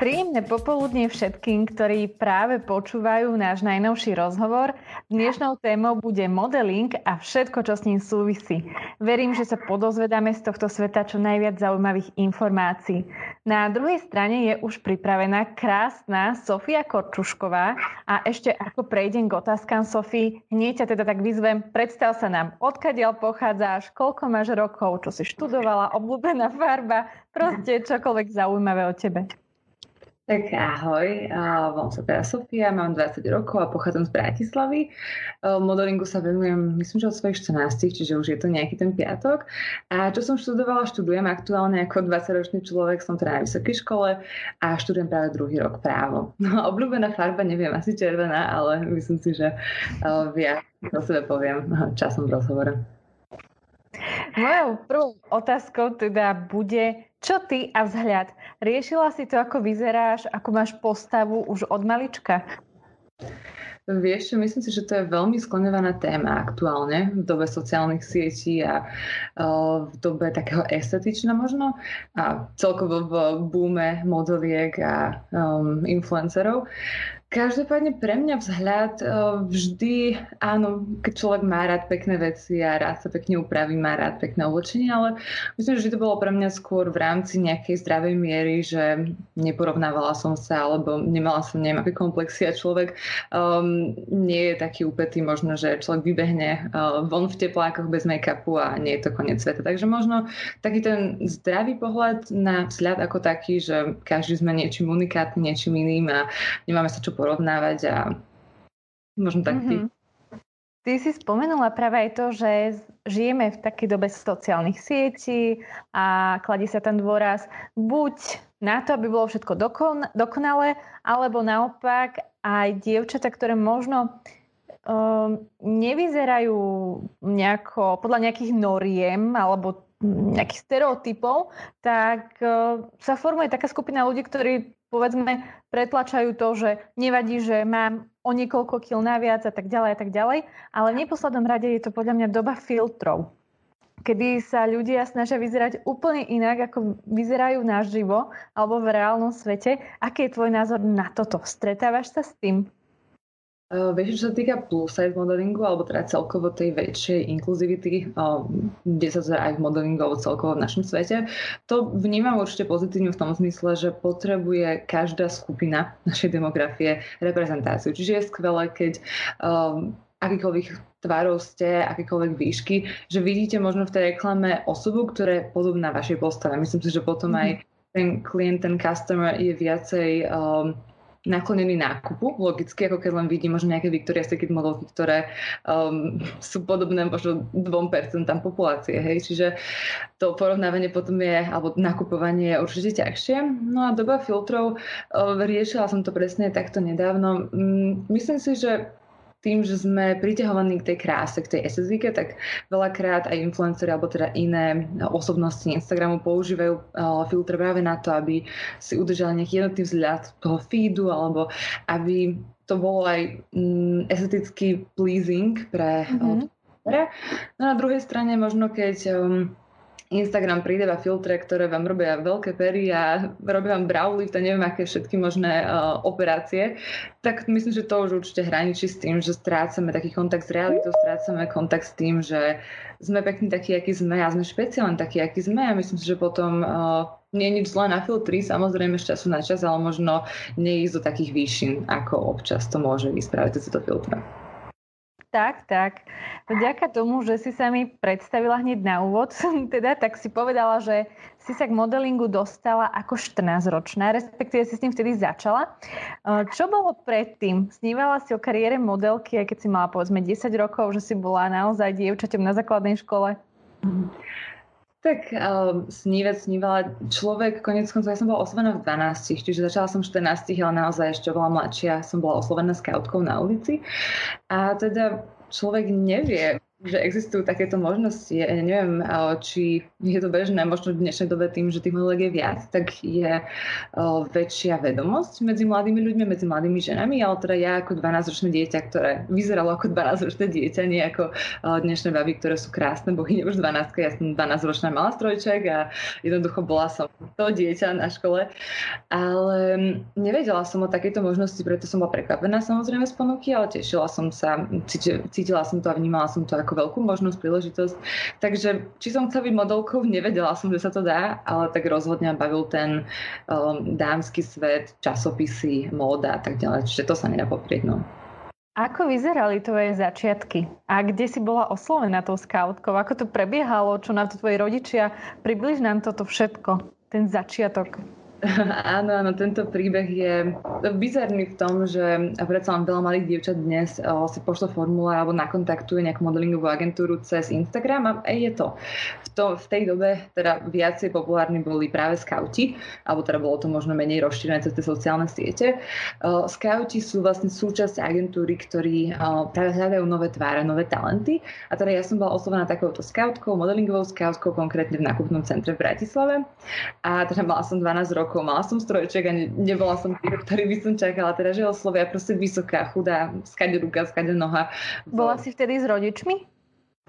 Príjemné popoludne všetkým, ktorí práve počúvajú náš najnovší rozhovor. Dnešnou témou bude modeling a všetko, čo s ním súvisí. Verím, že sa podozvedáme z tohto sveta čo najviac zaujímavých informácií. Na druhej strane je už pripravená krásna Sofia Korčušková a ešte ako prejdem k otázkam Sofii, hneď ťa teda tak vyzvem, predstav sa nám, odkiaľ pochádzaš, koľko máš rokov, čo si študovala, obľúbená farba, proste čokoľvek zaujímavé o tebe. Tak ahoj, volám sa teda Sofia, mám 20 rokov a pochádzam z Bratislavy. Modelingu sa venujem, myslím, že od svojich 14, čiže už je to nejaký ten piatok. A čo som študovala, študujem aktuálne ako 20-ročný človek, som teda na vysokej škole a študujem práve druhý rok právo. No, obľúbená farba, neviem, asi červená, ale myslím si, že viac o sebe poviem časom v rozhovore. Mojou prvou otázkou teda bude, čo ty a vzhľad? Riešila si to, ako vyzeráš, ako máš postavu už od malička? Vieš, myslím si, že to je veľmi skloňovaná téma aktuálne v dobe sociálnych sietí a v dobe takého estetična možno a celkovo v búme modeliek a um, influencerov. Každopádne pre mňa vzhľad eh, vždy, áno, keď človek má rád pekné veci a rád sa pekne upraví, má rád pekné oblečenie, ale myslím, že to bolo pre mňa skôr v rámci nejakej zdravej miery, že neporovnávala som sa alebo nemala som neviem aké komplexy a človek um, nie je taký upetý možno, že človek vybehne uh, von v teplákoch bez make-upu a nie je to koniec sveta. Takže možno taký ten zdravý pohľad na vzhľad ako taký, že každý sme niečím unikátny, niečím iným a nemáme sa čo porovnávať a možno tak ty. Mm-hmm. Ty si spomenula práve aj to, že žijeme v takej dobe sociálnych sietí a kladí sa tam dôraz buď na to, aby bolo všetko dokon- dokonalé, alebo naopak aj dievčata, ktoré možno um, nevyzerajú nejako, podľa nejakých noriem alebo nejakých stereotypov, tak uh, sa formuje taká skupina ľudí, ktorí povedzme pretlačajú to, že nevadí, že mám o niekoľko kil naviac a tak ďalej a tak ďalej, ale v neposlednom rade je to podľa mňa doba filtrov kedy sa ľudia snažia vyzerať úplne inak, ako vyzerajú naživo alebo v reálnom svete. Aký je tvoj názor na toto? Stretávaš sa s tým? Uh, vieš, čo sa týka plus size modelingu, alebo teda celkovo tej väčšej inkluzivity, uh, kde sa to aj v modelingu, alebo celkovo v našom svete, to vnímam určite pozitívne v tom zmysle, že potrebuje každá skupina našej demografie reprezentáciu. Čiže je skvelé, keď um, akýkoľvek tvárov ste, akýkoľvek výšky, že vidíte možno v tej reklame osobu, ktorá je podobná vašej postave. Myslím si, že potom mm-hmm. aj ten klient, ten customer je viacej um, naklonený nákupu, logicky, ako keď len vidí možno nejaké Victoria's Secret modelky, ktoré um, sú podobné možno 2% populácie, hej, čiže to porovnávanie potom je, alebo nakupovanie je určite ťažšie. No a doba filtrov, uh, riešila som to presne takto nedávno. Um, myslím si, že tým, že sme priťahovaní k tej kráse, k tej estetike, tak veľakrát aj influenceri alebo teda iné osobnosti Instagramu používajú uh, filtre práve na to, aby si udržali nejaký jednotný vzhľad toho feedu alebo aby to bolo aj esteticky pleasing pre mm-hmm. No na druhej strane možno keď um, Instagram pridáva filtre, ktoré vám robia veľké pery a robia vám brow lift a neviem aké všetky možné uh, operácie, tak myslím, že to už určite hraničí s tým, že strácame taký kontakt s realitou, strácame kontakt s tým, že sme pekní takí, akí sme a sme špeciálni takí, akí sme a myslím si, že potom uh, nie je nič zlé na filtri, samozrejme z času na čas, ale možno neísť do takých výšin, ako občas to môže vyspraviť tieto filtre. Tak, tak. Vďaka tomu, že si sa mi predstavila hneď na úvod, teda, tak si povedala, že si sa k modelingu dostala ako 14-ročná, respektíve si s tým vtedy začala. Čo bolo predtým? Snívala si o kariére modelky, aj keď si mala povedzme 10 rokov, že si bola naozaj dievčaťom na základnej škole? Tak um, snívať snívala človek, konec koncov, ja som bola oslovená v 12, čiže začala som v 14, ale naozaj ešte bola mladšia, som bola oslovená skautkou na ulici. A teda človek nevie že existujú takéto možnosti. Ja neviem, či je to bežné, možno v dnešnej dobe tým, že tých modeliek je viac, tak je väčšia vedomosť medzi mladými ľuďmi, medzi mladými ženami, ale teda ja ako 12-ročné dieťa, ktoré vyzeralo ako 12-ročné dieťa, nie ako dnešné baby, ktoré sú krásne, bohyne už 12, ja som 12-ročná mala strojček a jednoducho bola som to dieťa na škole. Ale nevedela som o takejto možnosti, preto som bola prekvapená samozrejme z ponuky, ale tešila som sa, cítila som to a vnímala som to ako ako veľkú možnosť, príležitosť. Takže či som chcela byť modelkou, nevedela som, že sa to dá, ale tak rozhodne bavil ten um, dámsky svet, časopisy, móda a tak ďalej. Čiže to sa nedá poprieť. No. Ako vyzerali tvoje začiatky? A kde si bola oslovená tou skautkou? Ako to prebiehalo? Čo na to tvoji rodičia? Približ nám toto všetko, ten začiatok. Áno, áno, tento príbeh je bizarný v tom, že predsa len veľa malých dievčat dnes o, si pošle formulár alebo nakontaktuje nejakú modelingovú agentúru cez Instagram a aj je to. V, to. v tej dobe teda viacej populárni boli práve skauti, alebo teda bolo to možno menej rozšírené cez tie sociálne siete. O, skauti sú vlastne súčasť agentúry, ktorí o, práve hľadajú nové tváre, nové talenty. A teda ja som bola oslovená takouto skautkou, modelingovou skautkou, konkrétne v nákupnom centre v Bratislave. A teda mala som 12 rokov rokov, mala som strojček a ne, nebola som tým, ktorý by som čakala. Teda, že oslovia proste vysoká, chudá, skade ruka, skade noha. Bola si vtedy s rodičmi?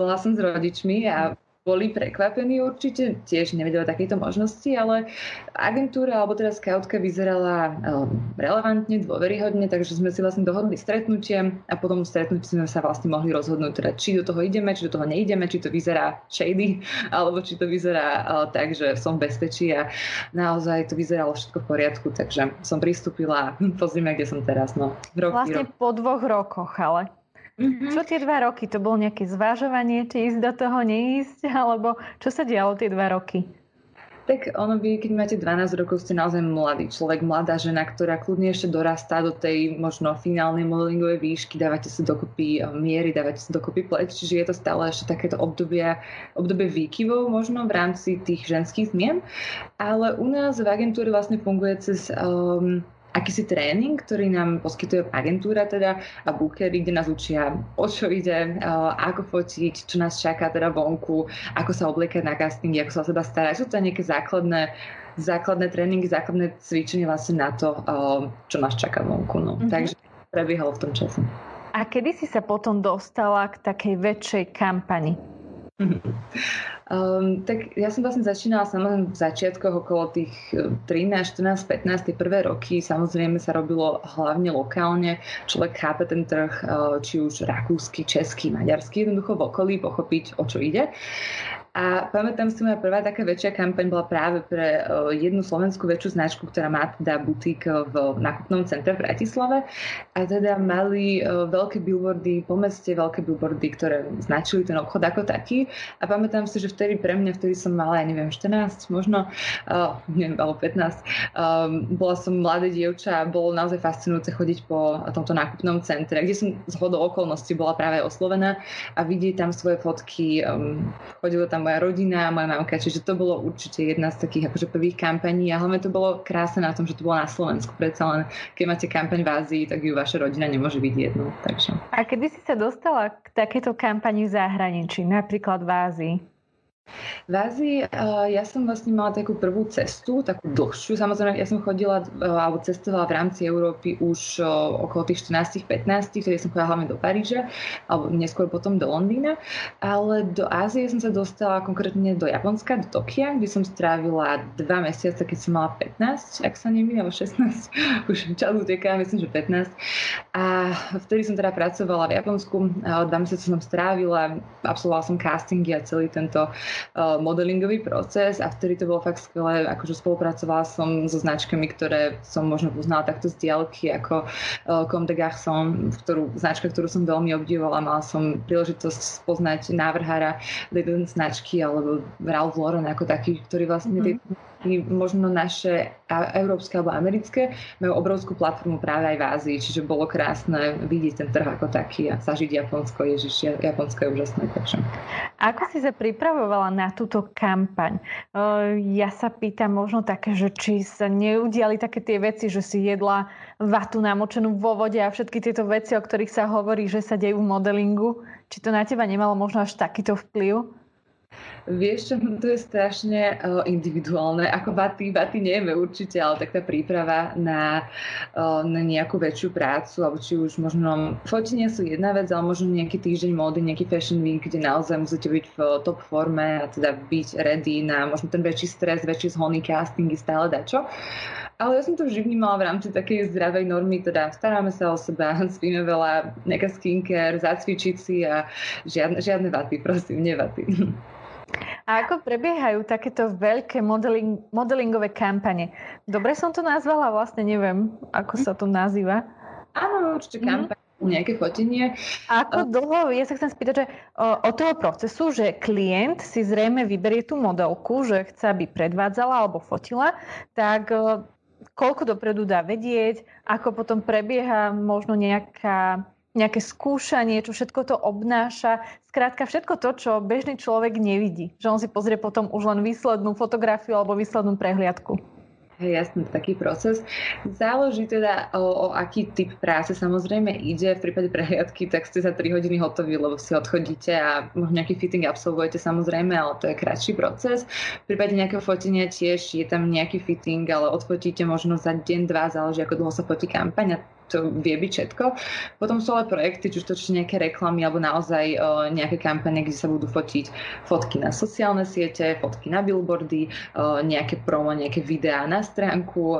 Bola som s rodičmi a boli prekvapení určite, tiež nevedeli o takejto možnosti, ale agentúra alebo teda scoutka vyzerala um, relevantne, dôveryhodne, takže sme si vlastne dohodli stretnutie a potom stretnutí sme sa vlastne mohli rozhodnúť, teda, či do toho ideme, či do toho neideme, či to vyzerá shady, alebo či to vyzerá uh, tak, že som v bezpečí a naozaj to vyzeralo všetko v poriadku, takže som pristúpila pozrime, kde som teraz. No, roky, vlastne rok. po dvoch rokoch, ale Mm-hmm. Čo tie dva roky? To bolo nejaké zvážovanie, či ísť do toho, neísť? Alebo čo sa dialo tie dva roky? Tak ono by, keď máte 12 rokov, ste naozaj mladý človek, mladá žena, ktorá kľudne ešte dorastá do tej možno finálnej modelingovej výšky, dávate sa dokopy eh, miery, dávate sa dokopy pleť, čiže je to stále ešte takéto obdobie, obdobie výkyvov možno v rámci tých ženských zmien. Ale u nás v agentúre vlastne funguje cez um, akýsi tréning, ktorý nám poskytuje agentúra teda a bookery, kde nás učia, o čo ide, ako fotiť, čo nás čaká teda vonku, ako sa obliekať na castingy, ako sa o seba starať. Sú to nejaké základné základné tréningy, základné cvičenie vlastne na to, čo nás čaká vonku. No. Mm-hmm. Takže prebiehalo v tom čase. A kedy si sa potom dostala k takej väčšej kampani? Um, tak ja som vlastne začínala samozrejme v začiatkoch okolo tých 13, 14, 15, tie prvé roky. Samozrejme sa robilo hlavne lokálne. Človek chápe ten trh, uh, či už rakúsky, český, maďarský, jednoducho v okolí pochopiť, o čo ide. A pamätám si, moja prvá taká väčšia kampaň bola práve pre jednu slovenskú väčšiu značku, ktorá má teda butík v nákupnom centre v Bratislave. A teda mali veľké billboardy po meste, veľké billboardy, ktoré značili ten obchod ako taký. A pamätám si, že vtedy pre mňa, vtedy som mala, ja neviem, 14 možno, uh, neviem, alebo 15, um, bola som mladé dievča a bolo naozaj fascinujúce chodiť po tomto nákupnom centre, kde som z hodou okolností bola práve oslovená a vidieť tam svoje fotky. Um, chodilo tam moja rodina moja mamka, čiže to bolo určite jedna z takých akože prvých kampaní a hlavne to bolo krásne na tom, že to bolo na Slovensku. Predsa len, keď máte kampaň v Ázii, tak ju vaša rodina nemôže vidieť. No, takže. A kedy si sa dostala k takéto kampani v zahraničí, napríklad v Ázii? V Ázii uh, ja som vlastne mala takú prvú cestu, takú dlhšiu. Samozrejme, ja som chodila uh, alebo cestovala v rámci Európy už uh, okolo tých 14-15, vtedy som chodila hlavne do Paríža, alebo neskôr potom do Londýna. Ale do Ázie som sa dostala konkrétne do Japonska, do Tokia, kde som strávila dva mesiace, keď som mala 15, ak sa nemýlim, alebo 16, už čas uteká, myslím, že 15. A vtedy som teda pracovala v Japonsku, dva mesiace som strávila, absolvovala som castingy a celý tento Eh, modelingový proces a vtedy to bolo fakt skvelé, akože spolupracovala som so značkami, ktoré som možno poznala takto z diálky, ako eh, Comme de Garçon, ktorú, značka, ktorú som veľmi obdivovala. Mala som príležitosť poznať návrhára tejto značky alebo Ralph Lauren ako taký, ktorý vlastne mm-hmm možno naše európske alebo americké majú obrovskú platformu práve aj v Ázii, čiže bolo krásne vidieť ten trh ako taký a zažiť Japonsko. Ježiš, Japonsko je úžasné. Takže. Ako si sa pripravovala na túto kampaň. Ja sa pýtam možno také, že či sa neudiali také tie veci, že si jedla vatu namočenú vo vode a všetky tieto veci, o ktorých sa hovorí, že sa dejú v modelingu. Či to na teba nemalo možno až takýto vplyv? Vieš čo, to je strašne individuálne. Ako baty, baty nevieme určite, ale tak tá príprava na, na nejakú väčšiu prácu, alebo či už možno fotenia sú jedna vec, ale možno nejaký týždeň módy, nejaký fashion week, kde naozaj musíte byť v top forme a teda byť ready na možno ten väčší stres, väčší zhony, castingy, stále dačo. Ale ja som to vždy vnímala v rámci takej zdravej normy, teda staráme sa o seba, spíme veľa, nejaká skincare, zacvičiť si a žiadne, žiadne vaty, prosím, nevaty. A ako prebiehajú takéto veľké modeling, modelingové kampane? Dobre som to nazvala, vlastne neviem, ako sa to nazýva. Áno, určite mhm. kampaň. Mm nejaké fotenie. A ako dlho, ja sa chcem spýtať, že od toho procesu, že klient si zrejme vyberie tú modelku, že chce, aby predvádzala alebo fotila, tak koľko dopredu dá vedieť, ako potom prebieha možno nejaká nejaké skúšanie, čo všetko to obnáša. Skrátka všetko to, čo bežný človek nevidí. Že on si pozrie potom už len výslednú fotografiu alebo výslednú prehliadku. Hej, jasný, taký proces. Záleží teda o, o aký typ práce samozrejme ide. V prípade prehliadky tak ste za 3 hodiny hotoví, lebo si odchodíte a možno nejaký fitting absolvujete samozrejme, ale to je kratší proces. V prípade nejakého fotenia tiež je tam nejaký fitting, ale odfotíte možno za deň, dva, záleží ako dlho sa fotí kampaň a to vie byť všetko. Potom sú ale projekty, či už to či nejaké reklamy alebo naozaj o, nejaké kampane, kde sa budú fotiť fotky na sociálne siete, fotky na billboardy, o, nejaké promo, nejaké videá na stránku, o,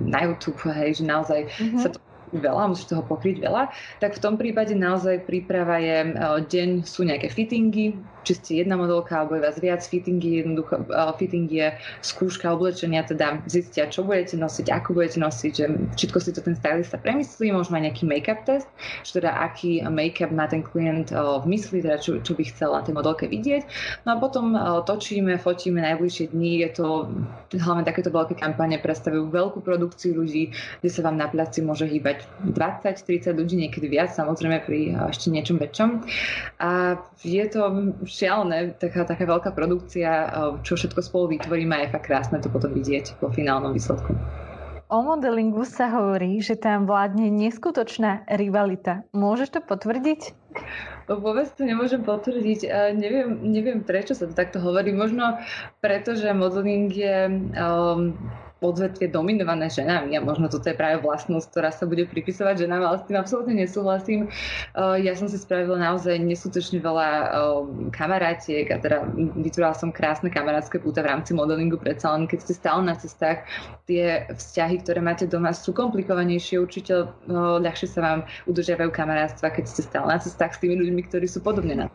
na YouTube, hej, že naozaj mm-hmm. sa to veľa, musíš toho pokryť veľa, tak v tom prípade naozaj príprava je, deň sú nejaké fittingy, či ste jedna modelka alebo je vás viac fittingy, jednoducho fitting je skúška oblečenia, teda zistia, čo budete nosiť, ako budete nosiť, že všetko si to ten stylista premyslí, možno aj nejaký make-up test, že teda aký make-up má ten klient v mysli, teda čo, čo by chcel na tej modelke vidieť. No a potom točíme, fotíme najbližšie dní, je to hlavne takéto veľké kampane predstavujú veľkú produkciu ľudí, kde sa vám na placi môže hýbať 20-30 ľudí, niekedy viac, samozrejme pri ešte niečom väčšom. A je to šialené, taká, taká veľká produkcia, eh, čo všetko spolu vytvoríme a je fakt krásne to potom vidieť po finálnom výsledku. O modelingu sa hovorí, že tam vládne neskutočná rivalita. Môžeš to potvrdiť? Vôbec to nemôžem potvrdiť. Uh, neviem, neviem, prečo sa to takto hovorí. Možno preto, že modeling je um, odvetvie dominované ženami a možno toto je práve vlastnosť, ktorá sa bude pripisovať ženám, ale s tým absolútne nesúhlasím. Uh, ja som si spravila naozaj neskutočne veľa uh, kamarátiek a teda vytvorila som krásne kamarátske púta v rámci modelingu, predsa len keď ste stále na cestách, tie vzťahy, ktoré máte doma sú komplikovanejšie, určite uh, ľahšie sa vám udržiavajú kamarátstva, keď ste stále na cestách s tými ľuďmi, ktorí sú podobne na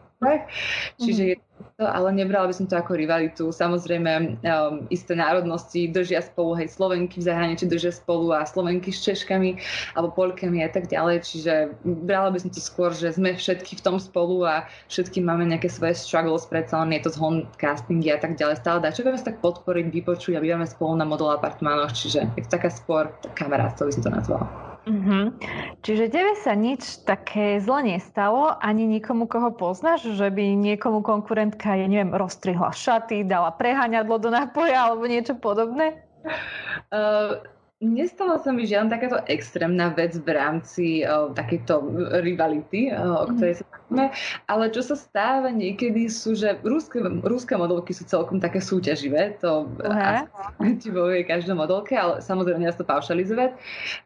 Čiže mm-hmm. je to, ale nebrala by som to ako rivalitu. Samozrejme, um, isté národnosti držia spolu, hej, Slovenky v zahraničí držia spolu a Slovenky s Češkami alebo Polkami a tak ďalej. Čiže brala by som to skôr, že sme všetky v tom spolu a všetky máme nejaké svoje struggles, predsa len je to zhon castingy a tak ďalej. Stále dá. Čo vieme sa tak podporiť, vypočuť a bývame spolu na model apartmánoch, čiže je to taká skôr kamarátstvo by som to nazvala. Mm-hmm. Čiže tebe sa nič také zle nestalo, ani nikomu, koho poznáš, že by niekomu konkurentka, ja neviem, roztrihla šaty, dala preháňadlo do nápoja alebo niečo podobné? Uh, Nestala sa mi žiadna takáto extrémna vec v rámci uh, takejto rivality, uh, o mhm. ktorej sa bavíme, ale čo sa stáva niekedy sú, že rúske, rúske modelky sú celkom také súťaživé, to uh-huh. ti povie každá modelke, ale samozrejme nedá to paušalizovať,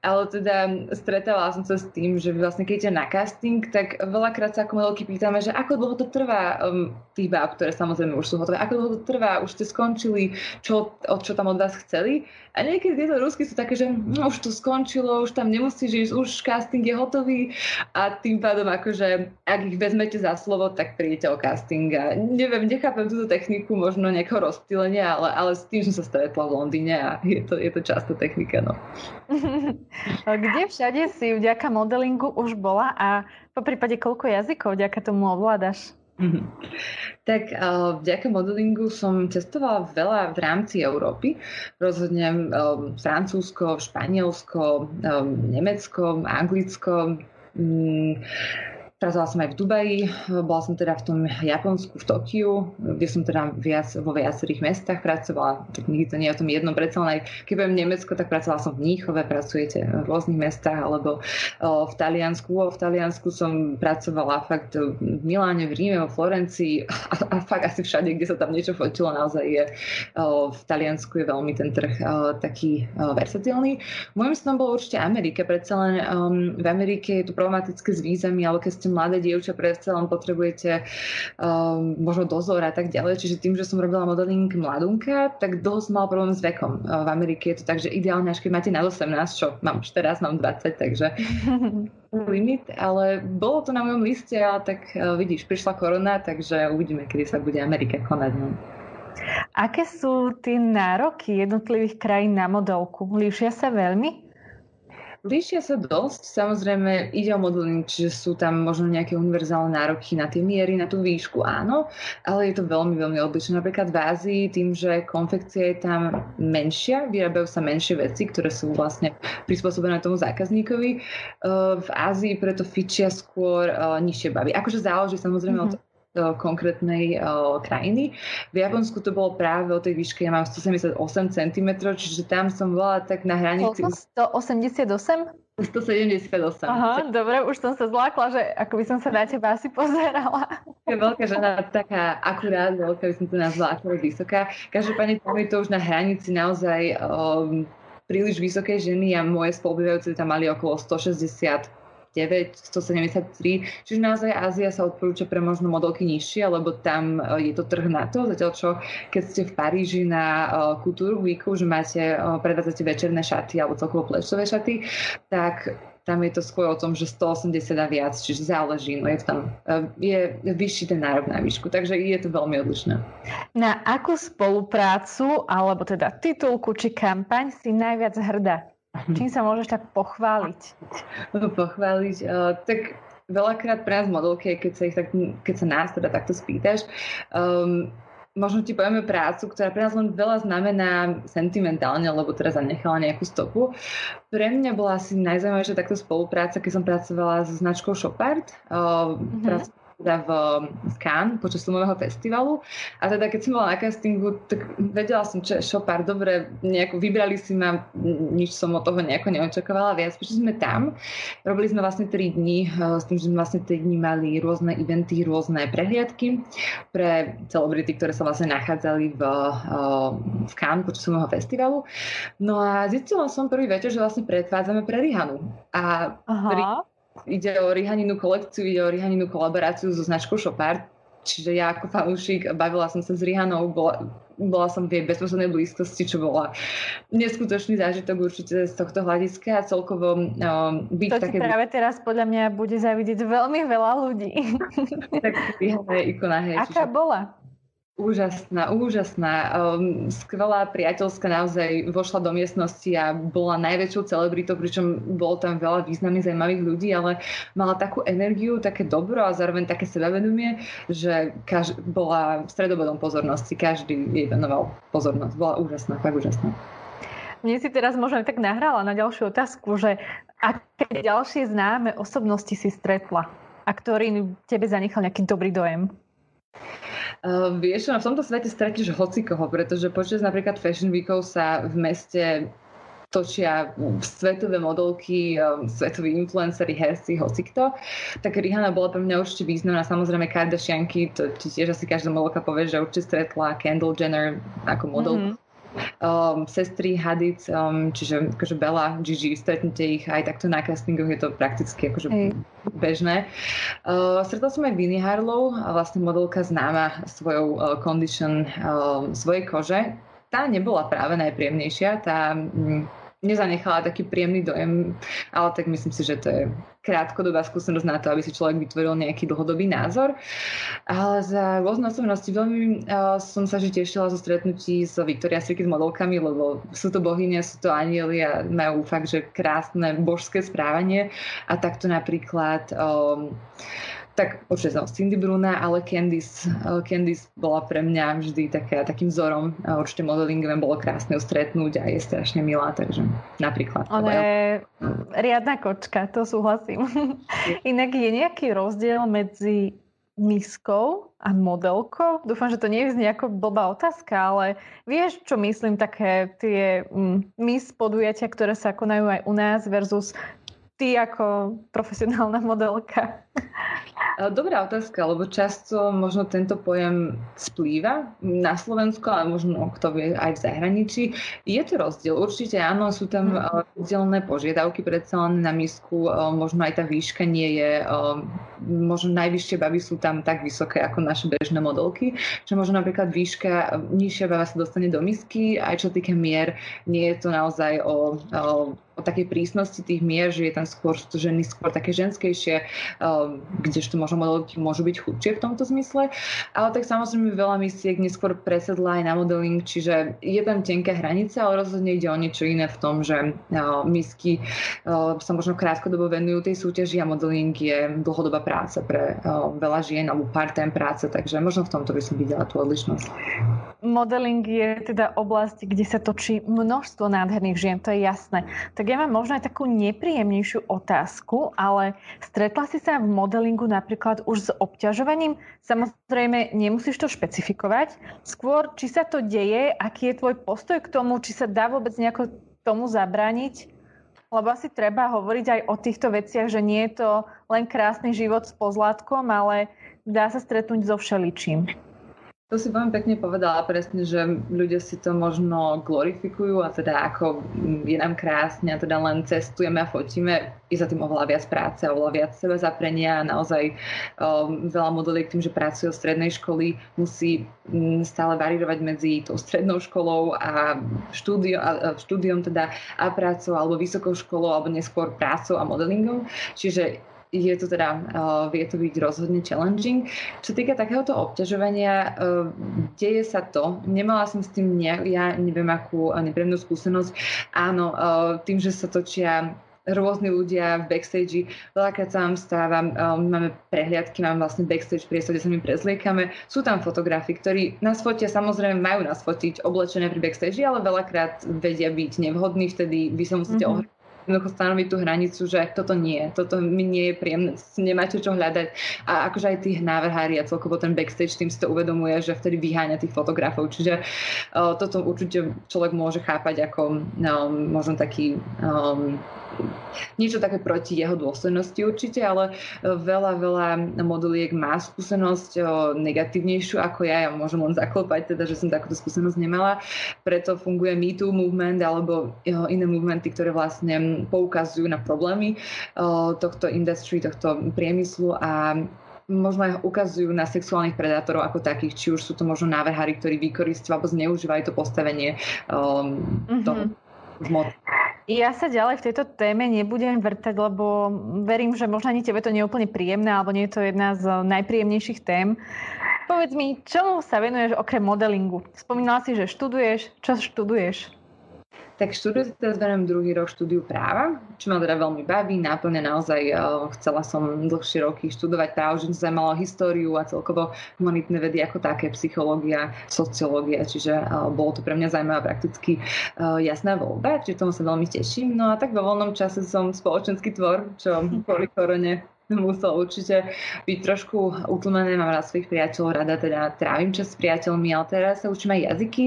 ale teda stretávala som sa s tým, že vlastne keď ide na casting, tak veľakrát sa ako modelky pýtame, že ako dlho to trvá um, tých báb, ktoré samozrejme už sú hotové, ako dlho to trvá, už ste skončili, čo, od čo tam od vás chceli a niekedy tieto rúsky sú také, že no, už to skončilo, už tam nemusíš ísť, už casting je hotový a tým pádom akože, ak ich vezmete za slovo, tak prídete o casting a neviem, nechápem túto techniku možno nejakého rozptýlenia, ale, ale s tým som sa stretla v Londýne a je to, je to často technika. No. Kde všade si vďaka modelingu už bola a po prípade koľko jazykov vďaka tomu ovládaš? Tak uh, vďaka modelingu som cestovala veľa v rámci Európy. Rozhodne um, Francúzsko, Španielsko, um, Nemecko, Anglicko. Pracovala som aj v Dubaji, bola som teda v tom Japonsku, v Tokiu, kde som teda viac, vo viacerých mestách pracovala. Tak nikdy to nie je o tom jednom, predsa len aj keď budem Nemecko, tak pracovala som v Níchove, pracujete v rôznych mestách, alebo v Taliansku. V Taliansku som pracovala fakt v Miláne, v Ríme, vo Florencii a, a fakt asi všade, kde sa tam niečo fotilo, naozaj je v Taliansku je veľmi ten trh taký versatilný. Môjim snom bolo určite Amerika, predsa len v Amerike je tu problematické s vízami, ale keď ste ste mladé dievča, predsa len potrebujete um, možno dozor a tak ďalej. Čiže tým, že som robila modeling mladunka, tak som mal problém s vekom. Uh, v Amerike je to tak, že ideálne až keď máte na 18, čo mám už teraz, mám 20, takže limit, ale bolo to na mojom liste, ale tak uh, vidíš, prišla korona, takže uvidíme, kedy sa bude Amerika konať. No. Aké sú tie nároky jednotlivých krajín na modelku? Líšia sa veľmi? Líšia sa dosť, samozrejme ide o modeling, čiže sú tam možno nejaké univerzálne nároky na tie miery, na tú výšku, áno, ale je to veľmi, veľmi odlišné. Napríklad v Ázii tým, že konfekcia je tam menšia, vyrábajú sa menšie veci, ktoré sú vlastne prispôsobené tomu zákazníkovi. Eh, v Ázii preto fičia skôr eh, nižšie bavy. Akože záleží samozrejme mm-hmm. od konkrétnej uh, krajiny. V Japonsku to bolo práve o tej výške, ja mám 178 cm, čiže tam som bola tak na hranici... Koľko? 188? 178. Aha, dobre, už som sa zlákla, že ako by som sa na teba asi pozerala. Je veľká žena, taká akurát veľká, by som to nazvala ako vysoká. Každopádne tam je to už na hranici naozaj um, príliš vysokej ženy a moje spolubývajúce tam mali okolo 160 173. Čiže naozaj Ázia sa odporúča pre možno modelky nižšie, lebo tam e, je to trh na to. Zatiaľ čo keď ste v Paríži na e, Weeku, že máte, e, predvádzate večerné šaty alebo celkovo plečové šaty, tak tam je to skôr o tom, že 180 a viac, čiže záleží, no je tam, je vyšší ten nárok na výšku, takže je to veľmi odlišné. Na akú spoluprácu, alebo teda titulku či kampaň si najviac hrdá? Čím sa môžeš tak pochváliť? Pochváliť? Uh, tak veľakrát pre nás modelky, keď sa, ich tak, keď sa nás teda takto spýtaš, um, možno ti povieme prácu, ktorá pre nás len veľa znamená sentimentálne, lebo teraz zanechala nejakú stopu. Pre mňa bola asi najzaujímavejšia takto spolupráca, keď som pracovala so značkou Shopart. Uh, mm-hmm teda v, v Cannes počas filmového festivalu. A teda keď som bola na castingu, tak vedela som, čo je Chopard, dobre, nejako vybrali si ma, nič som od toho nejako neočakávala viac. Prišli sme tam, robili sme vlastne 3 dní, eh, s tým, že sme vlastne 3 dní mali rôzne eventy, rôzne prehliadky pre celebrity, ktoré sa vlastne nachádzali v, eh, v Cannes počas filmového festivalu. No a zistila som prvý večer, že vlastne predvádzame pre Rihanu. A Aha ide o Rihaninu kolekciu, ide o Rihaninu kolaboráciu so značkou Chopard. Čiže ja ako fanúšik bavila som sa s Rihanou, bola, bola som v jej bezprostrednej blízkosti, čo bola neskutočný zážitok určite z tohto hľadiska a celkovo um, byť to také... práve teraz podľa mňa bude zavidieť veľmi veľa ľudí. tak Rihana je ikona. Hej, Aká čiže... bola? Úžasná, úžasná. Um, skvelá priateľská naozaj vošla do miestnosti a bola najväčšou celebritou, pričom bolo tam veľa významných, zaujímavých ľudí, ale mala takú energiu, také dobro a zároveň také sebavedomie, že kaž- bola stredobodom pozornosti. Každý jej venoval pozornosť. Bola úžasná, tak úžasná. Mne si teraz možno tak nahrala na ďalšiu otázku, že aké ďalšie známe osobnosti si stretla a ktorý tebe zanechal nejaký dobrý dojem? Uh, vieš, no v tomto svete stratíš hocikoho, pretože počas napríklad Fashion Weekov sa v meste točia svetové modelky, um, svetoví influencery, herci, hocikto. Tak Rihanna bola pre mňa určite významná. Samozrejme Kardashianky, to tiež asi každá modelka povie, že určite stretla Kendall Jenner ako model. Mm-hmm um, sestry Hadid, um, čiže akože Bella, Gigi, stretnete ich aj takto na castingoch, je to prakticky akože hey. bežné. Uh, stretla som aj Vinnie Harlow, vlastne modelka známa svojou uh, condition uh, svojej kože. Tá nebola práve najpríjemnejšia, tá um, nezanechala taký príjemný dojem, ale tak myslím si, že to je krátkodobá skúsenosť na to, aby si človek vytvoril nejaký dlhodobý názor. Ale za rôzne osobnosti veľmi uh, som sa že tešila zo stretnutí s Victoria's Secret modelkami, lebo sú to bohyne, sú to anieli a majú fakt, že krásne božské správanie. A takto napríklad um, tak určite som Cindy Bruna, ale Candice, uh, Candice bola pre mňa vždy taká, takým vzorom. Uh, určite modelingové bolo krásne ju stretnúť a je strašne milá, takže napríklad. Ona je riadna kočka, to súhlasím. Inak je nejaký rozdiel medzi miskou a modelkou? Dúfam, že to nie je nejaká blbá otázka, ale vieš, čo myslím, také tie mm, mis podujatia, ktoré sa konajú aj u nás versus ty ako profesionálna modelka? Dobrá otázka, lebo často možno tento pojem splýva na Slovensku, ale možno kto vie aj v zahraničí. Je to rozdiel? Určite áno, sú tam mhm. rozdielne požiadavky predsa len na misku, možno aj tá výška nie je, možno najvyššie bavy sú tam tak vysoké ako naše bežné modelky, že možno napríklad výška, nižšia bava sa dostane do misky, aj čo týka mier, nie je to naozaj o, o o takej prísnosti tých mier, že je tam skôr, sú to ženy skôr také ženskejšie, kdežto možno modelky môžu byť chudšie v tomto zmysle. Ale tak samozrejme veľa misiek neskôr presedla aj na modeling, čiže je tam tenká hranica, ale rozhodne ide o niečo iné v tom, že uh, misky sa možno krátkodobo venujú tej súťaži a modeling je dlhodobá práca pre veľa žien alebo part-time práca, takže možno v tomto by som videla tú odlišnosť. Modeling je teda oblasť, kde sa točí množstvo nádherných žien, to je jasné. Tak ja mám možno aj takú nepríjemnejšiu otázku, ale stretla si sa v modelingu napríklad už s obťažovaním? Samozrejme, nemusíš to špecifikovať. Skôr, či sa to deje, aký je tvoj postoj k tomu, či sa dá vôbec nejako tomu zabrániť? Lebo asi treba hovoriť aj o týchto veciach, že nie je to len krásny život s pozlátkom, ale dá sa stretnúť so všeličím. To si veľmi pekne povedala presne, že ľudia si to možno glorifikujú a teda ako je nám krásne a teda len cestujeme a fotíme, je za tým oveľa viac práce, oveľa viac seba zaprenia a naozaj um, veľa modeliek tým, že pracujú v strednej školy, musí um, stále varírovať medzi tou strednou školou a štúdiom, a, štúdiom teda a prácou alebo vysokou školou alebo neskôr prácou a modelingom. Čiže je to teda, uh, vie to byť rozhodne challenging. Čo týka takéhoto obťažovania, uh, deje sa to. Nemala som s tým, ne, ja neviem akú nepríjemnú skúsenosť. Áno, uh, tým, že sa točia rôzni ľudia v backstage. Veľakrát sa vám stáva, um, máme prehliadky, máme vlastne backstage priestor, kde sa my prezliekame. Sú tam fotografi, ktorí nás fotia, samozrejme majú nás fotiť oblečené pri backstage, ale veľakrát vedia byť nevhodní, vtedy vy sa musíte mm-hmm jednoducho stanoviť tú hranicu, že toto nie, toto mi nie je príjemné, nemáte čo hľadať. A akože aj tých návrhári a celkovo ten backstage tým si to uvedomuje, že vtedy vyháňa tých fotografov. Čiže uh, toto určite človek môže chápať ako um, možno taký um, niečo také proti jeho dôstojnosti určite, ale e, veľa, veľa modeliek má skúsenosť e, negatívnejšiu ako ja. Ja môžem len zaklopať, teda, že som takúto skúsenosť nemala. Preto funguje MeToo movement alebo e, iné movementy, ktoré vlastne poukazujú na problémy tohto industry, tohto priemyslu a možno aj ukazujú na sexuálnych predátorov ako takých, či už sú to možno návrhári, ktorí vykoristujú alebo zneužívajú to postavenie um, mm-hmm. toho ja sa ďalej v tejto téme nebudem vrtať, lebo verím, že možno ani tebe to nie je úplne príjemné, alebo nie je to jedna z najpríjemnejších tém. Povedz mi, čomu sa venuješ okrem modelingu? Spomínala si, že študuješ. Čo študuješ? Tak štúdiu teraz beriem druhý rok štúdiu práva, čo ma teda veľmi baví, náplne naozaj uh, chcela som dlhšie roky študovať právo, že sa zaujímalo históriu a celkovo humanitné vedy ako také, psychológia, sociológia, čiže uh, bolo to pre mňa zaujímavá prakticky uh, jasná voľba, čiže tomu sa veľmi teším. No a tak vo voľnom čase som spoločenský tvor, čo kvôli korone musel určite byť trošku utlmené. Mám rád svojich priateľov, rada teda trávim čas s priateľmi, ale teraz sa učím aj jazyky.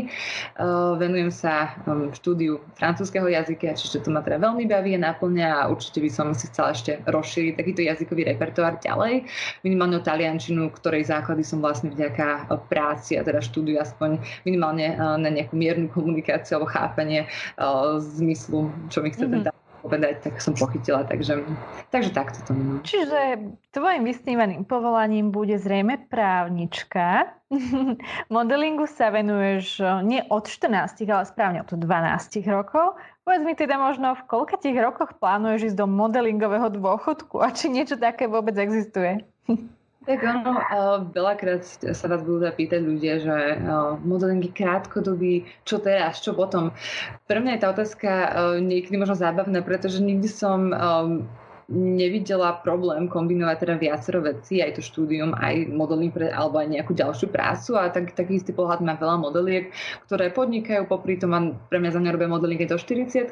Uh, venujem sa um, štúdiu francúzského jazyka, čiže to ma teda veľmi baví a naplňa a určite by som si chcela ešte rozšíriť takýto jazykový repertoár ďalej. Minimálne o taliančinu, ktorej základy som vlastne vďaka práci a teda štúdiu aspoň minimálne uh, na nejakú miernu komunikáciu alebo chápanie uh, zmyslu, čo mi chce mm-hmm. ten povedať, tak som pochytila, takže, takže takto to mám. Čiže tvojim vysnívaným povolaním bude zrejme právnička. Modelingu sa venuješ eh, nie od 14, ale správne od 12 rokov. Povedz mi teda možno, v koľkých rokoch plánuješ ísť do modelingového dôchodku a či niečo také vôbec existuje? Tak ono, veľakrát sa vás budú pýtať ľudia, že modeling je krátkodobý, čo teraz, čo potom. Pre mňa je tá otázka niekedy možno zábavná, pretože nikdy som nevidela problém kombinovať teda viacero vecí, aj to štúdium, aj modeling pre, alebo aj nejakú ďalšiu prácu a tak, taký istý pohľad má veľa modeliek, ktoré podnikajú, popri tom pre mňa za mňa robia modeling do 40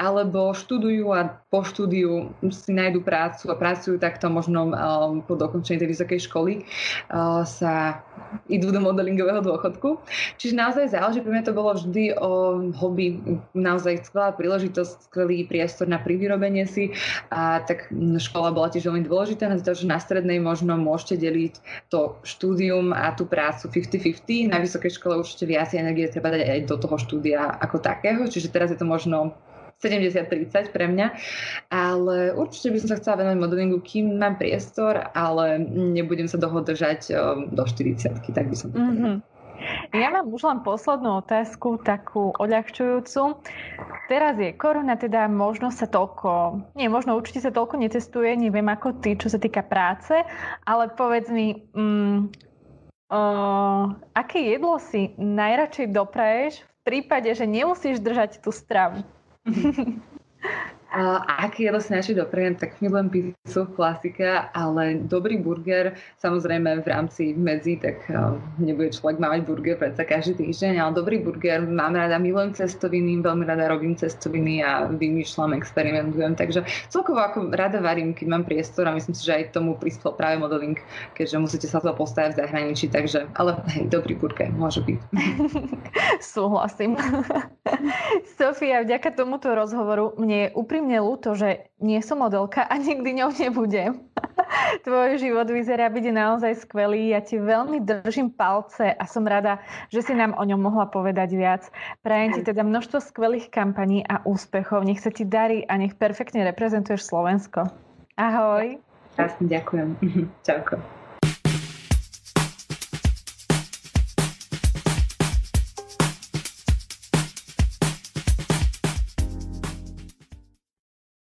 alebo študujú a po štúdiu si nájdu prácu a pracujú takto možno um, po dokončení tej vysokej školy uh, sa idú do modelingového dôchodku. Čiže naozaj záleží, pre mňa to bolo vždy o hobby, naozaj skvelá príležitosť, skvelý priestor na privyrobenie si a tak škola bola tiež veľmi dôležitá, takže na strednej možno môžete deliť to štúdium a tú prácu 50-50. Na vysokej škole určite viac energie treba dať aj do toho štúdia ako takého, čiže teraz je to možno 70-30 pre mňa, ale určite by som sa chcela venovať modelingu, kým mám priestor, ale nebudem sa toho držať um, do 40 tak by som to mm-hmm. Ja mám už len poslednú otázku, takú odľahčujúcu. Teraz je korona, teda možno sa toľko, nie, možno určite sa toľko netestuje, neviem ako ty, čo sa týka práce, ale povedz mi, um, uh, aké jedlo si najradšej dopraješ v prípade, že nemusíš držať tú stravu? A aký jedlo si naši doprejem, tak milujem pizzu, klasika, ale dobrý burger, samozrejme v rámci medzi, tak uh, nebude človek mať burger predsa každý týždeň, ale dobrý burger, mám rada, milujem cestoviny, veľmi rada robím cestoviny a vymýšľam, experimentujem, takže celkovo ako rada varím, keď mám priestor a myslím si, že aj tomu prispel práve modeling, keďže musíte sa to postaviť v zahraničí, takže, ale hej, dobrý burger môže byť. Súhlasím. Sofia, vďaka tomuto rozhovoru mne je úprimne ľúto, že nie som modelka a nikdy ňou nebudem. Tvoj život vyzerá byť naozaj skvelý. Ja ti veľmi držím palce a som rada, že si nám o ňom mohla povedať viac. Prajem ti teda množstvo skvelých kampaní a úspechov. Nech sa ti darí a nech perfektne reprezentuješ Slovensko. Ahoj. Krásne, ďakujem. Čauko.